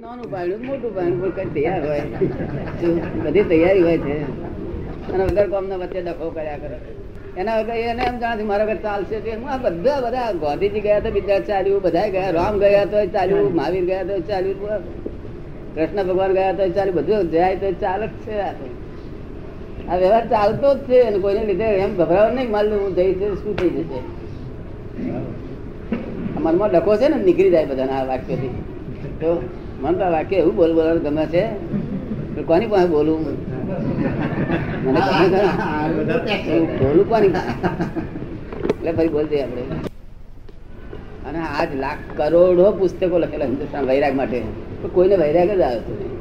નાનું છે. અને આ કૃષ્ણ ભગવાન ગયા તો ચાલ્યું, બધું જાય તો ચાલે છે આ વ્યવહાર ચાલતો જ છે અને કોઈને લીધે એમ ગભરાવ નહીં, માલું હું જઈ છે શું થઈ જશે? મનમાં ડખો છે ને, નીકળી જાય બધાના આ વાક્યથી. તો મન તો વાક્ય એવું બોલ બોલવાનું ગમે છે? કોની પાસે બોલું મને બોલું કોની? એટલે ફરી બોલ દઈએ આપણે. અને આજ લાખ કરોડો પુસ્તકો લખેલા હિન્દુસ્તાન વૈરાગ માટે. તો કોઈને વૈરાગ જ આવતો નહીં.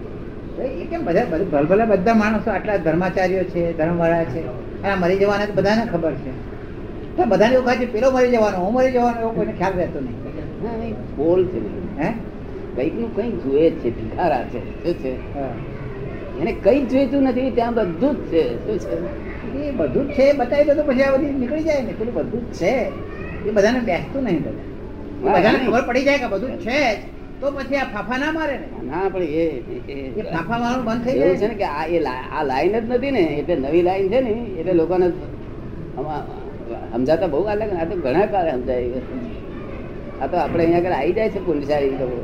એ કેમ બધા ભલભલા બધા માણસો આટલા ધર્માચાર્યો છે ધર્મવાળા છે આ મરી જવાના તો બધાને ખબર છે. તો બધાને એવું છે પેલો મરી જવાનો હું મરી જવાનો એવો કોઈને ખ્યાલ રહેતો નહીં. નહીં, બોલ છે હે? કંઈકનું કંઈક જુએ છે ભિખારા છે શું છે? હા. એને કઈ જોઈતું નથી ત્યાં બધું જ છે શું છે? એ બધું જ છે બતાવી દો તો પછી આ બધી નીકળી જાય ને પેલું બધું જ છે. એ બધાને બેસતું નહીં બધા. બધાને ખબર પડી જાય કે બધું જ છે તો પછી આ ફાફા ના મારે ને. ના પણ એ ફાફા મારવાનું બંધ થઈ ગયું છે ને કે આ એ આ લાઈન જ નથી ને એટલે નવી લાઈન છે ને એટલે લોકોને સમજાતા બહુ અલગ આ તો ઘણા કાળે સમજાય આ તો આપણે અહીંયા આગળ આવી જાય છે પુણ્યશાળી લોકો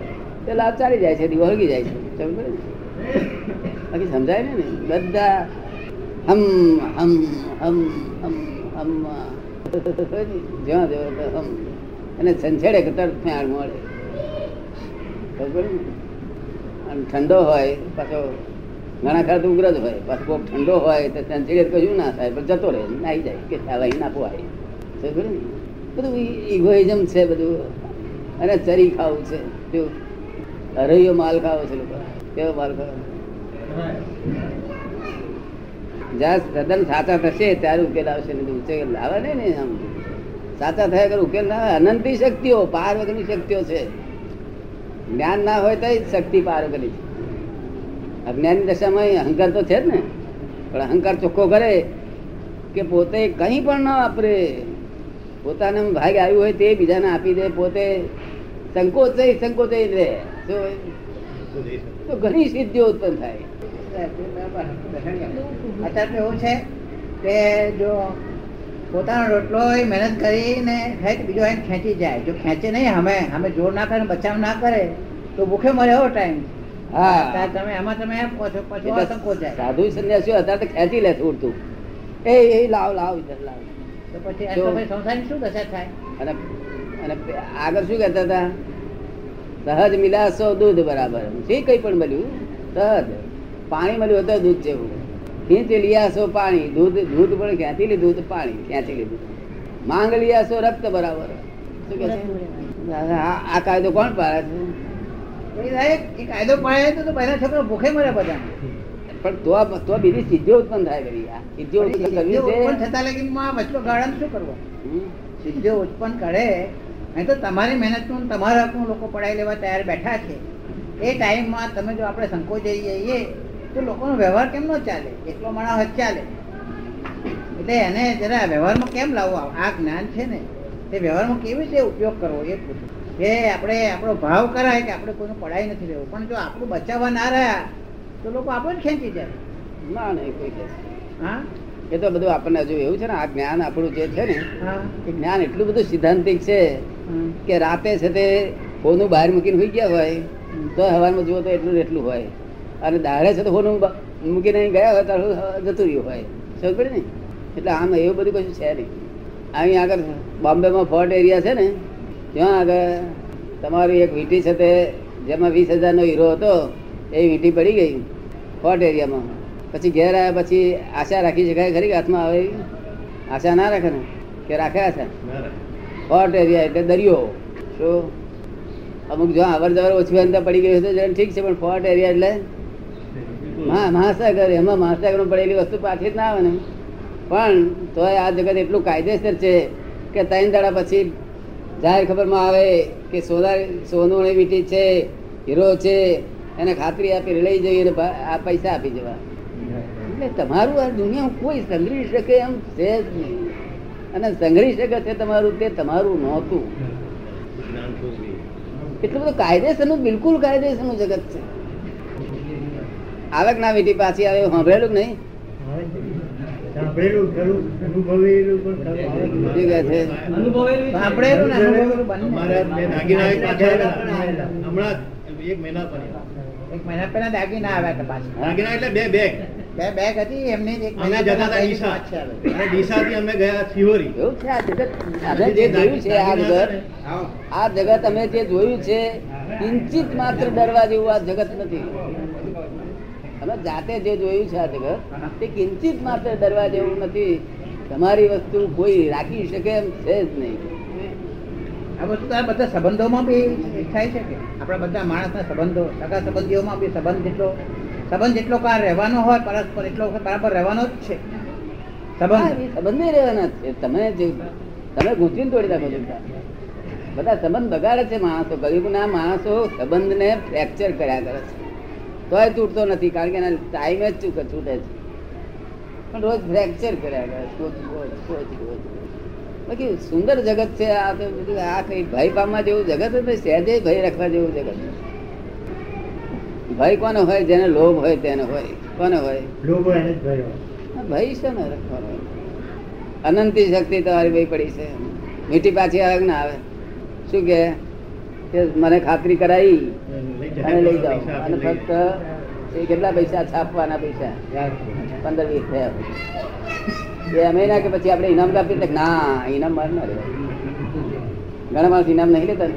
તે લાભ ચાલી જાય છે દીવો હળગી જાય છે? બાકી સમજાય ને બધા હમ હમ હમ હમ હમ જ્યાં જેવો હમ. અને સંછેડે કે તરત ફેણ મળે. પડી અને ઠંડો હોય, પાછો ઘણા ખરા ઉગ્ર જ હોય. પાછો કોક ઠંડો હોય તો સંછેડે કશું ના થાય, પણ જતો રહે નાઈ જાય. કે અહીં ના પોવાય સમજ બધું ઇગોઇઝમ છે બધું. અને ચરી ખાવું છે. જો હરૈયો માલ ખાવો છે લોકો. કેવો માલ ખાવો? જ્યાં તદ્દન સાચા થશે, ત્યારે ઉકેલ આવશે ઉકેલ આવે ને આમ. સાચા થયા કરે ઉકેલ ના અનંતી શક્તિઓ પાર વગરની શક્તિઓ છે. જ્ઞાન ના હોય તો શક્તિ પાર વગરની છે. અજ્ઞાની દશામાં અહંકાર તો છે જ ને. પણ અહંકાર ચોખ્ખો કરે કે પોતે કંઈ પણ ના વાપરે. પોતાને ભાગ આવ્યું હોય તે બીજાને આપી દે, પોતે સંકોચ સંકોચ રહે. તો ઘણી સિદ્ધિઓ ઉત્પન્ન થાય. અત્યારે એવું છે કે જો પોતાનો રોટલો મહેનત કરીને તો બીજો એને ખેંચી જાય. જો ખેંચે નહીં અમે અમે જોર ના કરે બચાવ ના કરે તો ભૂખે મળે એવો ટાઈમ. હા. તમે એમાં તમે સાધુ સંન્યાસી અત્યારે તો ખેંચી લે ઉડતું એ એ લાવ લાવ ઇધર લાવ. તો પછી સંસારની શું દશા થાય? અને અને આગળ શું કહેતા હતા? સહજ મિલાસો દૂધ બરાબર. જે કઈ પણ મળ્યું સહજ. પાણી મળ્યું હતું દૂધ જેવું. ખીંચ લિયાસો પાણી. દૂધ દૂધ પણ ક્યાંથી લીધું? તો પાણી. ક્યાંથી લીધું? માંગ લિયાસો રક્ત બરાબર. શું આ કાયદો કોણ પાડે છે? કાયદો પાડે તો તો પહેલા છોકરો ભૂખે મરે બધા. પણ તો તો બીજી સિદ્ધિઓ ઉત્પન્ન થાય કરી આ સિદ્ધિઓ ઉત્પન્ન કરવી ઉત્પન્ન છે થતા લગીનમાં વચલો ગાળાનું શું કરવું? સિદ્ધિઓ ઉત્પન્ન કરે નહીં તો તમારી મહેનતનું તમારા હકનું લોકો પડાઈ લેવા તૈયાર બેઠા છે. એ ટાઈમમાં તમે જો આપણે સંકોચાઈ જઈએ તો લોકોનો વ્યવહાર કેમ ન ચાલે? એટલો માણસ ચાલે. એટલે એને જરા વ્યવહારમાં કેમ લાવવો? આ જ્ઞાન છે ને તે વ્યવહારમાં કેવી રીતે ઉપયોગ કરવો એ પૂછું. કે આપણે આપણો ભાવ કરાય કે આપણે કોઈનું પડાઈ નથી લેવું પણ જો આપણું બચાવવા ના રહ્યા તો લોકો આપણે જ ખેંચી જાય. ના નહીં કોઈ હા? એ તો બધું આપણને હજુ એવું છે ને આ જ્ઞાન આપણું જે છે ને એ જ્ઞાન એટલું બધું સિદ્ધાંતિક છે કે રાતે છે તે ફોનું બહાર મૂકીને હોઈ ગયા હોય તો હવામાં જુઓ તો એટલું એટલું હોય. અને દાડે છે તો ફોનું મૂકીને અહીં ગયા હોય તો જતું રહ્યું હોય. સમજ પડે ને? એટલે આમ એવું બધું કશું છે નહીં. અહીં આગળ બોમ્બેમાં ફોર્ટ એરિયા છે ને ત્યાં આગળ તમારી એક વીંટી છે તે જેમાં વીસ હજારનો હીરો હતો એ વીંટી પડી ગઈ ફોર્ટ એરિયામાં. પછી ઘેર આવ્યા પછી આશા રાખી શકાય ખરી હાથમાં આવે આશા ના રાખે ને? કે રાખે આશા? હોટ એરિયા એટલે દરિયો. શું અમુક જો અવર જવર ઓછી અંદર પડી ગયું હોય તો ઠીક છે પણ ફોર્ટ એરિયા એટલે હા મહાસાગર. એમાં મહાસાગરમાં પડેલી વસ્તુ પાછી જ ના આવે ને. પણ તોય આ જગત એટલું કાયદેસર છે કે ત્રણ દાડા પછી જાહેર ખબરમાં આવે કે સોના સોનું વીટી છે હીરો છે એને ખાતરી આપી લઈ જઈએ આ પૈસા આપી જવા. એટલે તમારું આ દુનિયા કોઈ સંઘરી શકે એમ છે જ નહીં. અને સંઘરી શકે છે તમારું તે તમારું નહોતું. એટલું બધું કાયદેસરનું બિલકુલ કાયદેસરનું જગત છે. આવક ના વીટી પાછી આવે સાંભળેલું નહીં? એક મહિના એક મહિના પહેલા. દાગીના આવ્યા હતા પાછા. દાગીના એટલે બે બેગ બે બેગ હતી એમની એક અમે જતા હતા ડીસા. અને ડીસાથી અમે ગયા શિહોરી એવું છે આ જગત અમે જે જોયું છે આ જગત. આ જગત અમે જે જોયું છે કિંચિત માત્ર ડરવા જેવું આ જગત નથી. અમે જાતે જે જોયું છે આ જગત તે કિંચિત માત્ર ડરવા જેવું નથી. તમારી વસ્તુ કોઈ રાખી શકે એમ છે જ નહીં. આ વસ્તુ આ બધા સંબંધોમાં બી થાય છે કે? આપણા બધા માણસના સંબંધો સગા સંબંધીઓમાં બી સંબંધ જેટલો સંબંધ જેટલો કાળ રહેવાનો હોય, પરસ્પર એટલો બરાબર રહેવાનો જ છે. સંબંધ. સંબંધ નહીં રહેવાના. છે તમે જે, તમે ગૂંચવીને તોડી નાખો છો. બધા. બધા સંબંધ બગાડે છે માણસો. ગરીબના માણસો સંબંધને ફ્રેક્ચર કર્યા કરે છે. તોય તૂટતો નથી, કારણ કે એના ટાઈમે જ ચૂકે, છૂટે છે. પણ રોજ ફ્રેક્ચર કર્યા કરે છે. બાકી સુંદર જગત છે આ તો બધું. આ કઈ ભય પામવા જેવું જગત સહેજે ભય રાખવા જેવું જગત ભય કોને હોય જેને લોભ હોય તેને હોય. કોને હોય? લોભો એને ભર્યો ભય છે ને રાખવાનો. અનંતી શક્તિ તમારી ભાઈ પડી છે. મીઠી પાછી આવે ના આવે? શું કે? મને ખાતરી કરાવી અને લઈ જાઓ. અને ફક્ત એ કેટલા પૈસા? છાપવાના પૈસા. પંદર વીસ થયા એ અમે ના કે પછી આપણે ઇનામ એટલે ના ઇનામ માર ના ઘણા માણસ ઇનામ નહીં લેતા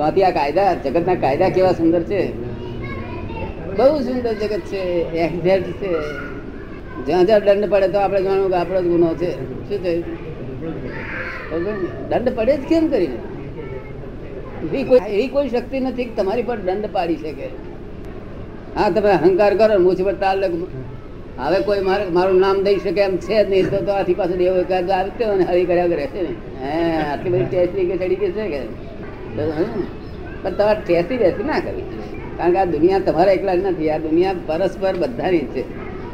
ત્યાંથી આ કાયદા, જગતના કાયદા કેવા સુંદર છે? બહુ સુંદર જગત છે એક્ઝેક્ટ છે. જ્યાં જ્યાં દંડ પડે તો આપણે જાણવું કે આપણો જ ગુનો છે. શું થયું? દંડ પડે જ કેમ કરીને? એવી કોઈ એવી કોઈ શક્તિ નથી કે તમારી પર દંડ પાડી શકે. હા, તમે અહંકાર કરો ને મુછ તાલ હવે કોઈ મારે મારું નામ દઈ શકે એમ છે જ નહીં, તો તો આથી પાછું દેવો એકાદ આવી હોય ને હરી કર્યા કરે છે ને. હે, આટલી બધી ટેસ્ટ કે ચડી ગઈ છે કે? તો? પણ તમારે ઠેસી બેસી ના કરવી. કારણ કે આ દુનિયા તમારા એકલા જ નથી. આ દુનિયા પરસ્પર બધાની છે.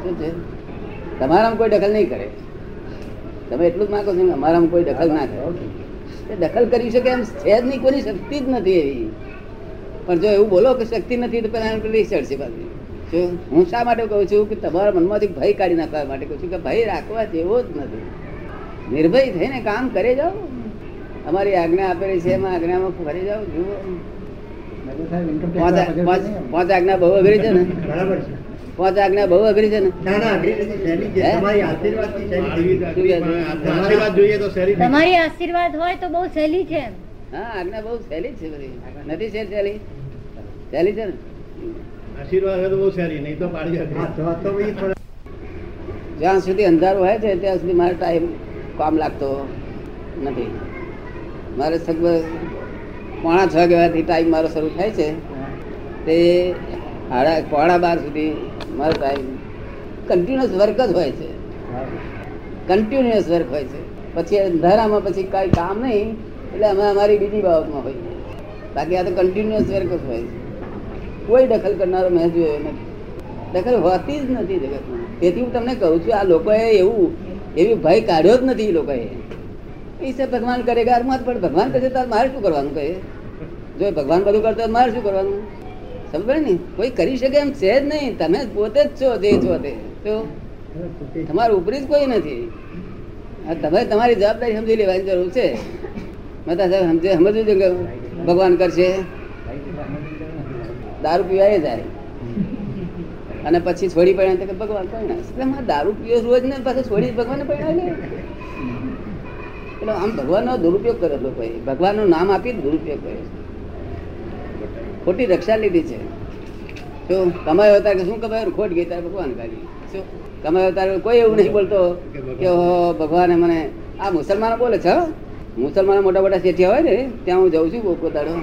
શું છે? તમારામાં કોઈ દખલ નહીં કરે. તમે એટલું જ માગો છો અમારામાં કોઈ દખલ ના કરે. એ દખલ કરી શકે એમ છે જ નહીં કોઈની શક્તિ જ નથી એવી. પણ જો એવું બોલો કે શક્તિ નથી તો પેલા પેલી ચડશે પાછી. જો હું શા માટે કહું છું કે તમારા મનમાંથી ભય કાઢી નાખવા માટે કહું છું કે ભય રાખવા જેવો જ નથી. નિર્ભય થઈને કામ કરે જાઓ. અમારી આજ્ઞા આપેલી છે એમાં આજ્ઞામાં ફરી જાવ જુઓ. પાંચ આજ્ઞા બહુ અઘરી છે ને? બરાબર છે. પાંચ આજ્ઞા બહુ અઘરી છે ને? તમારી. આશીર્વાદ જોઈએ તો સહેલી થઈ. તમારી આશીર્વાદ હોય તો બહુ સહેલી છે હા આજ્ઞા બહુ સહેલી છે બધી. નથી છે સહેલી? સહેલી છે ને? આશીર્વાદ હોય તો બહુ સહેલી નહીં તો પાડી જ્યાં. સુધી અંધારું હોય છે ત્યાં સુધી મારે ટાઈમ કામ લાગતો નથી. મારે સગવડ પોણા છ વાગ્યાથી ટાઈમ મારો શરૂ થાય છે. તે સાડા પોણા બાર સુધી મારો ટાઈમ કન્ટિન્યુઅસ વર્ક જ હોય છે. કન્ટિન્યુઅસ વર્ક હોય છે. પછી અંધારામાં પછી કાંઈ કામ નહીં, એટલે અમે અમારી બીજી બાબતમાં હોય બાકી આ તો કન્ટિન્યુઅસ વર્ક જ હોય છે. કોઈ દખલ કરનારો મેં જોયો નથી. દખલ હોતી જ નથી જગતમાં. તેથી હું તમને કહું છું, આ લોકોએ એવું, એવી ભય કાઢ્યો જ નથી એ લોકોએ. ઈસે ભગવાન કરેગા અરમત પણ ભગવાન કરશે, તો મારે શું કરવાનું કહે? જો ભગવાન બધું કરતો મારે શું કરવાનું? સમજે ને? કોઈ કરી શકે એમ છે જ નહીં. તમે પોતે જ છો જે છો તે. તો તમારું ઉપરી જ કોઈ નથી. તમે તમારી જવાબદારી સમજી લેવાની જરૂર છે. મહેતા સાહેબ, સમજે, સમજવું છે કે ભગવાન કરશે? દારૂ પીવાય જાય. અને પછી છોડી પડ્યા કે ભગવાન પરણાશે દારૂ પીવો રોજ ને, પાછું છોડી ભગવાન પરણાવે એટલે આમ ભગવાનનો દુરુપયોગ કર્યો લોકોએ ભગવાનનું નામ આપી દુરુપયોગ કર્યો ખોટી રક્ષા લીધી છે. શું કમાયો તારે શું કમાયો ખોટ ગઈ તારે ભગવાન કાઢી શું કમાયો તારે કોઈ એવું નહીં બોલતો કે, હો, ભગવાને મને આ મુસલમાનો બોલે છે. મુસલમાનો મોટા મોટા શેઠિયા હોય ને, ત્યાં હું જાઉં છું કોકો દાડો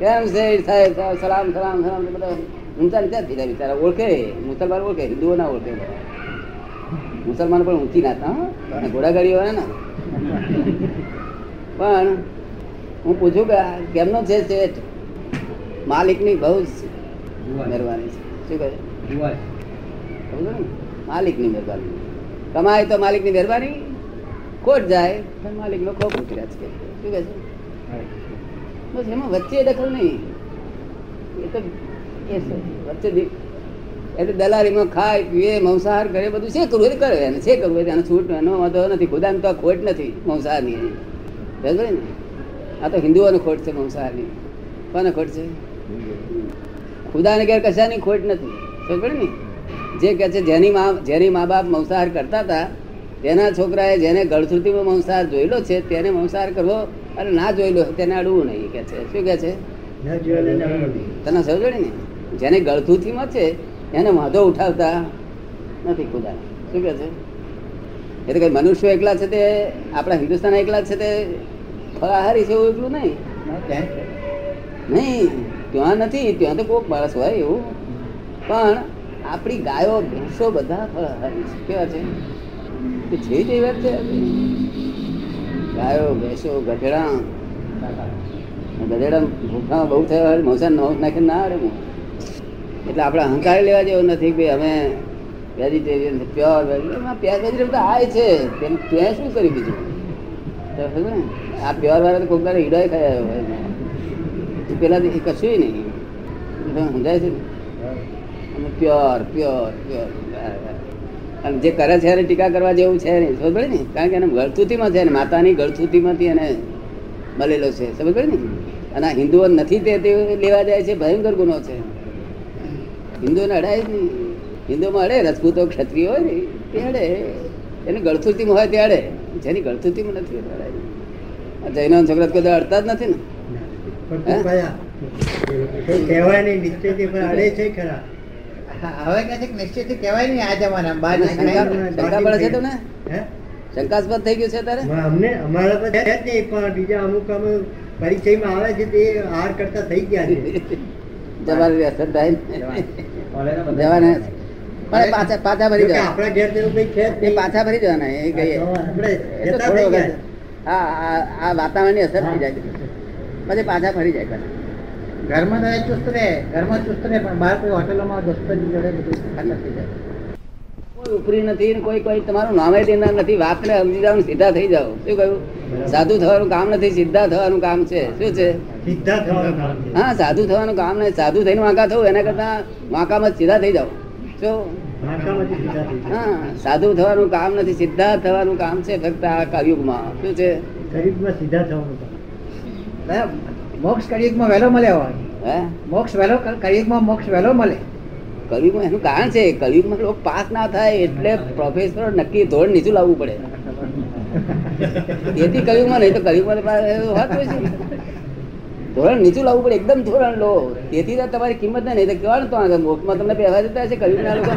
કેમ છે સાહેબ સલામ સલામ સલામ બધા ઊંચા નીચા થઈ જાય બિચારા ઓળખે. મુસલમાન ઓળખે હિન્દુઓ ના ઓળખે મુસલમાન પણ ઊંચી નાતા, હો. અને ઘોડાગાડી વાળા ના પણ હું પૂછું કે કેમનો છે શેઠ? માલિકની બહુ જ મહેરબાની છે. શું કહે? માલિકની મહેરબાની. કમાય તો માલિકની મહેરબાની. ખોટ જાય તો માલિકનો ખોખ ઉતર્યા છે. શું કહે છે? બસ એમાં વચ્ચે દખલ નહીં. એ તો એ. વચ્ચે એટલે દલાલીમાં ખાય પીએ મંસાહાર કરે બધું છે કરવું હોય કરે. એને છે કરવું એને છૂટ એનો વાંધો નથી. ખુદાને તો ખોટ નથી મંસાહારની. બરાબર ને? આ તો હિન્દુઓને ખોટ છે મંસાહારની. કોને ખોટ છે? ખુદાને ઘેર કશાની ખોટ નથી. સમજ ને? જે કહે છે જેની મા જેની મા બાપ મંસાહાર કરતા હતા તેના છોકરાએ જેને ગળથુતીમાં મંસાહાર જોયેલો છે તેને મંસાહાર કરવો અને ના જોયેલો તેને અડવું નહીં કે છે. શું કે છે. તને સમજે ને? જેને ગળથુથીમાં છે એને વાંધો ઉઠાવતા નથી ખુદા શું કહે છે? એટલે કઈ મનુષ્યો એકલા છે તે આપણા હિન્દુસ્તાન એકલા છે તે ફળાહારી છે એવું એટલું નહીં. નહીં ત્યાં નથી ત્યાં તો કોઈક માણસ હોય એવું. પણ આપણી ગાયો ભેંસો બધા ફળાહારી છે. કેવા છે? છે તે વાત છે ગાયો ભેંસો ગધેડા. ગધેડા ભૂખા બહુ થયા મોસા નાખીને ના આવડે હું એટલે આપણે અહંકાર લેવા જેવો નથી કે અમે vegetarian pure vegetarian pure vegetarian તો આય છે. તેમ તે શું કરી બીજું? ને? આ પ્યોર વાળા તો કોઈક દાડો ઈડોય ખાઈ આવ્યો હોય. પેલા તો એ કશું નહીં. સમજાય છે? અને પ્યોર પ્યોર પ્યોર અને જે કરે છે એને ટીકા કરવા જેવું છે નહીં. સમજ પડે ને? કારણ કે એને ગળથુતીમાં છે ને, માતાની ગળથુતીમાંથી એને મળેલો છે. સમજ પડે ને? અને હિન્દુઓ નથી તે લેવા જાય છે? ભયંકર ગુનો છે. હિન્દુઓને અડાય જ નહીં. હિન્દુમાં અડે રજપૂતો ક્ષત્રિય હોય ને તે અડે. એને ગળથુતીમાં હોય તે અડે. જેની ગળથુતીમાં નથી અડાય જૈનો છોકરા કદાચ અડતા જ નથી ને? કઈ? શંકાસ્પદ થઈ ગયું છે તારે? અમને અમારા નહીં પણ બીજા અમુક અમે પરિચયમાં આવે છે તે હાર કરતા થઈ ગયા છે. અસર થાય. જવાના પાછા પાછા ભરી જવાના એ પાછા ભરી જવાના એ કહીએ. હા આ- વાતાવરણની અસર થઈ જાય. પછી પાછા ફરી જાય. ઘરમાં ચુસ્ત રહે ઘરમાં ચુસ્ત રહે પણ બહાર કોઈ હોટેલોમાં દોસ્તની જોડે બધું ખાતર થઈ જાય. કોઈ ઉપરી નથી કોઈ કોઈ તમારું નામે દેનાર નથી વાતને સમજી જાવ સીધા થઈ જાઓ. શું કહ્યું? સાધુ થવાનું કામ નથી સીધા થવાનું કામ છે. શું છે? સીધા થવાનું કામ છે. હા સાધુ થવાનું કામ નહીં. સાધુ થઈને વાંકા થવું એના કરતા વાંકામાં સીધા થઈ જાઓ. શું. હા સાધુ થવાનું કામ નથી સીધા થવાનું કામ છે ફક્ત આ કલયુગમાં શું છે? ગરીબમાં સીધા થવાનું. મોક્ષ કળિયુગમાં વહેલો મળે હોય. હે? મોક્ષ વહેલો કળિયુગમાં મોક્ષ વહેલો મળે. કલયુગમાં એનું કારણ છે કલયુગમાં લોકો પાસ ના થાય એટલે પ્રોફેસર નક્કી ધોરણ નીચું લાવવું પડે. એથી કલયુગમાં નહીં તો કલયુગમાં હોતું હોય છે. ધોરણ નીચું લાવવું પડે એકદમ ધોરણ લો. તેથી તો તમારી કિંમત નહીં તો કહેવાનું તો આગળ મોક્ષમાં તમને પહેવા જતા હશે કલયુગના લોકો.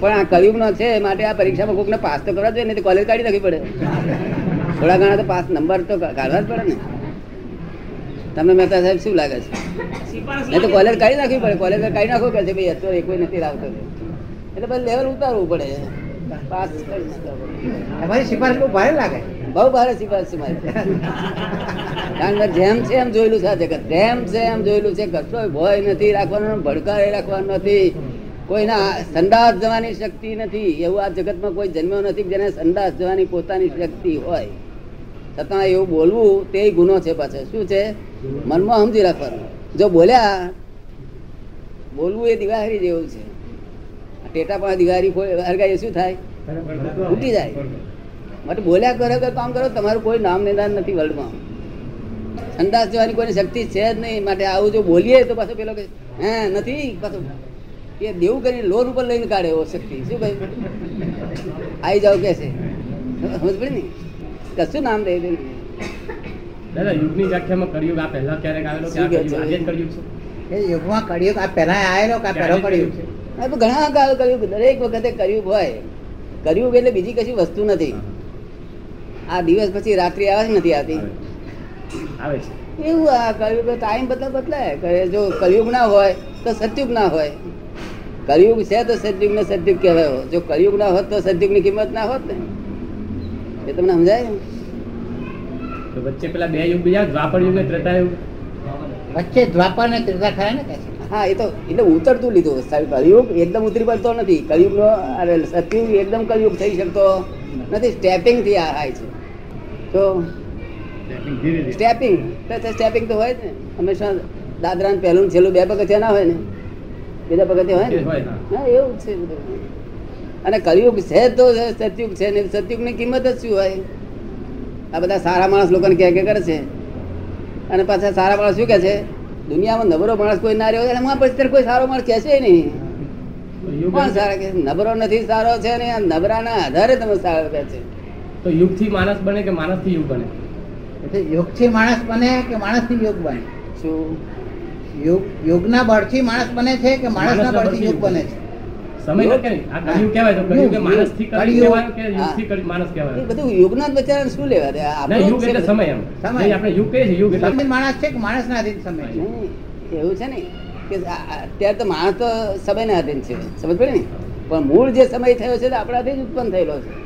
પણ આ કલયુગનો છે માટે આ પરીક્ષામાં કોકને પાસ તો કરવા જોઈએ નહીં તો કોલેજ કાઢી નાખવી પડે. થોડા ઘણા તો પાસ નંબર તો કાઢવા જ પડે ને. તમને મહેતા સાહેબ શું લાગે છે? નહીં તો કોલેજ કાઢી નાખવી પડે કોલેજ કાઢી નાખો કે છે ભાઈ અત્યારે કોઈ નથી લાવતો. એટલે પછી લેવલ ઉતારવું પડે. પાસ અમારી સિફારિશ બહુ ભારે લાગે. બહુ ભારે સિફારિશ છે મારી કારણ કે જેમ છે એમ જોયેલું છે જગત. જેમ છે એમ જોયેલું છે કશો ભય નથી રાખવાનો ભડકારે રાખવાનો નથી. કોઈના સંદાસ જવાની શક્તિ નથી. એવું આ જગતમાં કોઈ જન્મ્યો નથી જેને સંદાસ જવાની પોતાની શક્તિ હોય. છતાં એવું બોલવું તે ગુનો છે પાછો. શું છે? મનમાં સમજી રાખવાનું. જો બોલ્યા, બોલવું એ દિવાળી જેવું છે. ટેટા પણ દિવાળી હરગાઈ શું થાય? ઉઠી જાય. માટે બોલ્યા કરો કે કામ કરો, તમારું કોઈ નામ નિદાન નથી વર્લ્ડમાં. સંદાસ જવાની કોઈ શક્તિ છે જ નહીં. માટે આવું જો બોલીએ તો પાછો પેલો કે, હે, નથી. પાછો એ દેવું કરીને લોન ઉપર લઈને કાઢે એવો શક્તિ. શું ભાઈ આવી જાવ કે છે. સમજ પડી ને? કશું નામ દે દે. દાદા યુગની વ્યાખ્યામાં કળિયુગ આ પહેલા ક્યારેક આવેલો કે કળિયુગ? આજે કળિયુગ છે. એ યુગમાં કળિયુગ આ પહેલા આવેલો કે પહેલો કળિયુગ? છે. આ તો ઘણા કાળ કર્યું દરેક વખતે કર્યું હોય. કર્યું એટલે બીજી કશી વસ્તુ નથી. આ દિવસ પછી રાત્રિ આવે જ નથી આવતી આવે છે. એવું આ કળિયુગ ટાઈમ બદલા બદલાય. જો કળિયુગ ના હોય તો સતયુગ ના હોય. કળિયુગ છે તો સતયુગ ને સતયુગ કહેવાય. જો કળિયુગ ના હોત તો સતયુગની કિંમત ના હોત ને. એ તમને સમજાય? તો વચ્ચે પેલા બે યુગ બીજા દ્વાપર યુગ ને ત્રેતા યુગ. વચ્ચે દ્વાપર ને ત્રેતા ખરા ને કે હા એ તો એટલે ઉતરતું લીધું. સાહેબ કળિયુગ એકદમ ઉતરી પડતો નથી. કલયુગ નો અરે સતયુગ એકદમ કલયુગ થઈ શકતો નથી. સ્ટેપિંગથી આ થાય છે. તો સ્ટેપિંગ સ્ટેપિંગ તો હોય ને. હંમેશા દાદરા ને પહેલું છેલ્લું બે પગથિયા ના હોય ને. બીજા પગથિયા હોય ને? હા એવું જ છે બધું. અને કળિયુગ છે તો સતયુગ છે ને સતયુગની કિંમત જ શું હોય? આ બધા સારા માણસ લોકોને કહે કે કરે છે. અને પાછા સારા માણસ શું કહે છે? દુનિયામાં નબળો માણસ કોઈ ના રહ્યો એમાં પછી ત્યારે કોઈ સારો માણસ કહે છે નહીં. યુગ કોણ સારા કે નબળો નથી સારો છે ને આ નબળાના આધારે તમે સારો કહે છે. તો યુગથી માણસ બને કે માણસથી યુગ બને? એટલે યોગથી માણસ બને કે માણસથી યોગ બને? શું? યોગ યોગના બળથી માણસ બને છે કે માણસના માણસના બળથી યોગ બને છે? સમય? આ કહેવાય તો માણસથી કહેવાય કે થી માણસ કહેવાય. બધું યુગના જ શું લેવા દે? આ ના યુગ એટલે સમય એમ. સમય. આપણે યુગ કહીએ છીએ યુગ એટલે માણસ છે કે માણસના અધીન સમય છે? એવું છે ને કે આ- આ- અત્યારે તો માણસ તો સમયના અધીન છે. સમજ પડે ને? પણ મૂળ જે સમય થયો છે તે આપણાથી જ ઉત્પન્ન થયેલો છે.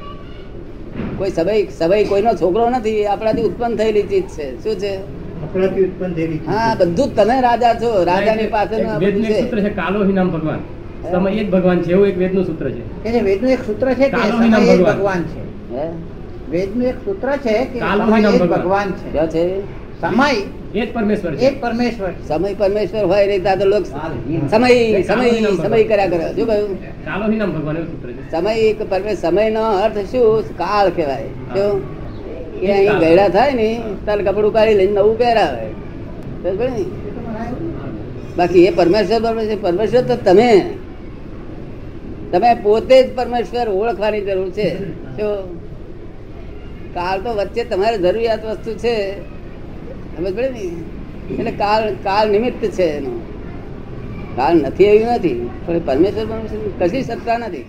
કોઈ સમય સમય કોઈનો છોકરો નથી આપણાથી ઉત્પન્ન થયેલી ચીજ છે. શું છે? આપણાથી ઉત્પન્ન થયેલી હા બધું જ તમે રાજા છો. રાજાની પાસે કાલો હિ નામ ભગવાન. સમય એ જ ભગવાન છે એવું એક વેદનું સૂત્ર છે. કે જે વેદનું એક સૂત્ર છે કે સમય એ ભગવાન. છે. વેદનું એક સૂત્ર છે કે સમય એ ભગવાન. છે. ક્યાં છે? સમય એ જ પરમેશ્વર છે. જ પરમેશ્વર સમય પરમેશ્વર હોય નહીં ત્યાં તો લોક સમય સમય સમય કર્યા કરે. શું કહ્યું? કાલો નામ ભગવાન સૂત્ર છે. સમય એક પરમે સમય નો અર્થ શું? કાળ કહેવાય. શું? એ અહીં. ગયડા થાય ને તાર કપડું કાઢી લઈને નવું પહેરાવે. પડી? બાકી એ પરમેશ્વર પરમેશ્વર પરમેશ્વર તો તમે. તમે પોતે જ પરમેશ્વર ઓળખવાની જરૂર છે. જો કાળ તો વચ્ચે તમારે જરૂરિયાત વસ્તુ છે. સમજ પડે ને? એટલે કાળ કાળ નિમિત્ત છે એનો. કાળ નથી, એવું નથી. પણ પરમેશ્વર પરમેશ્વર કશી સત્તા નથી.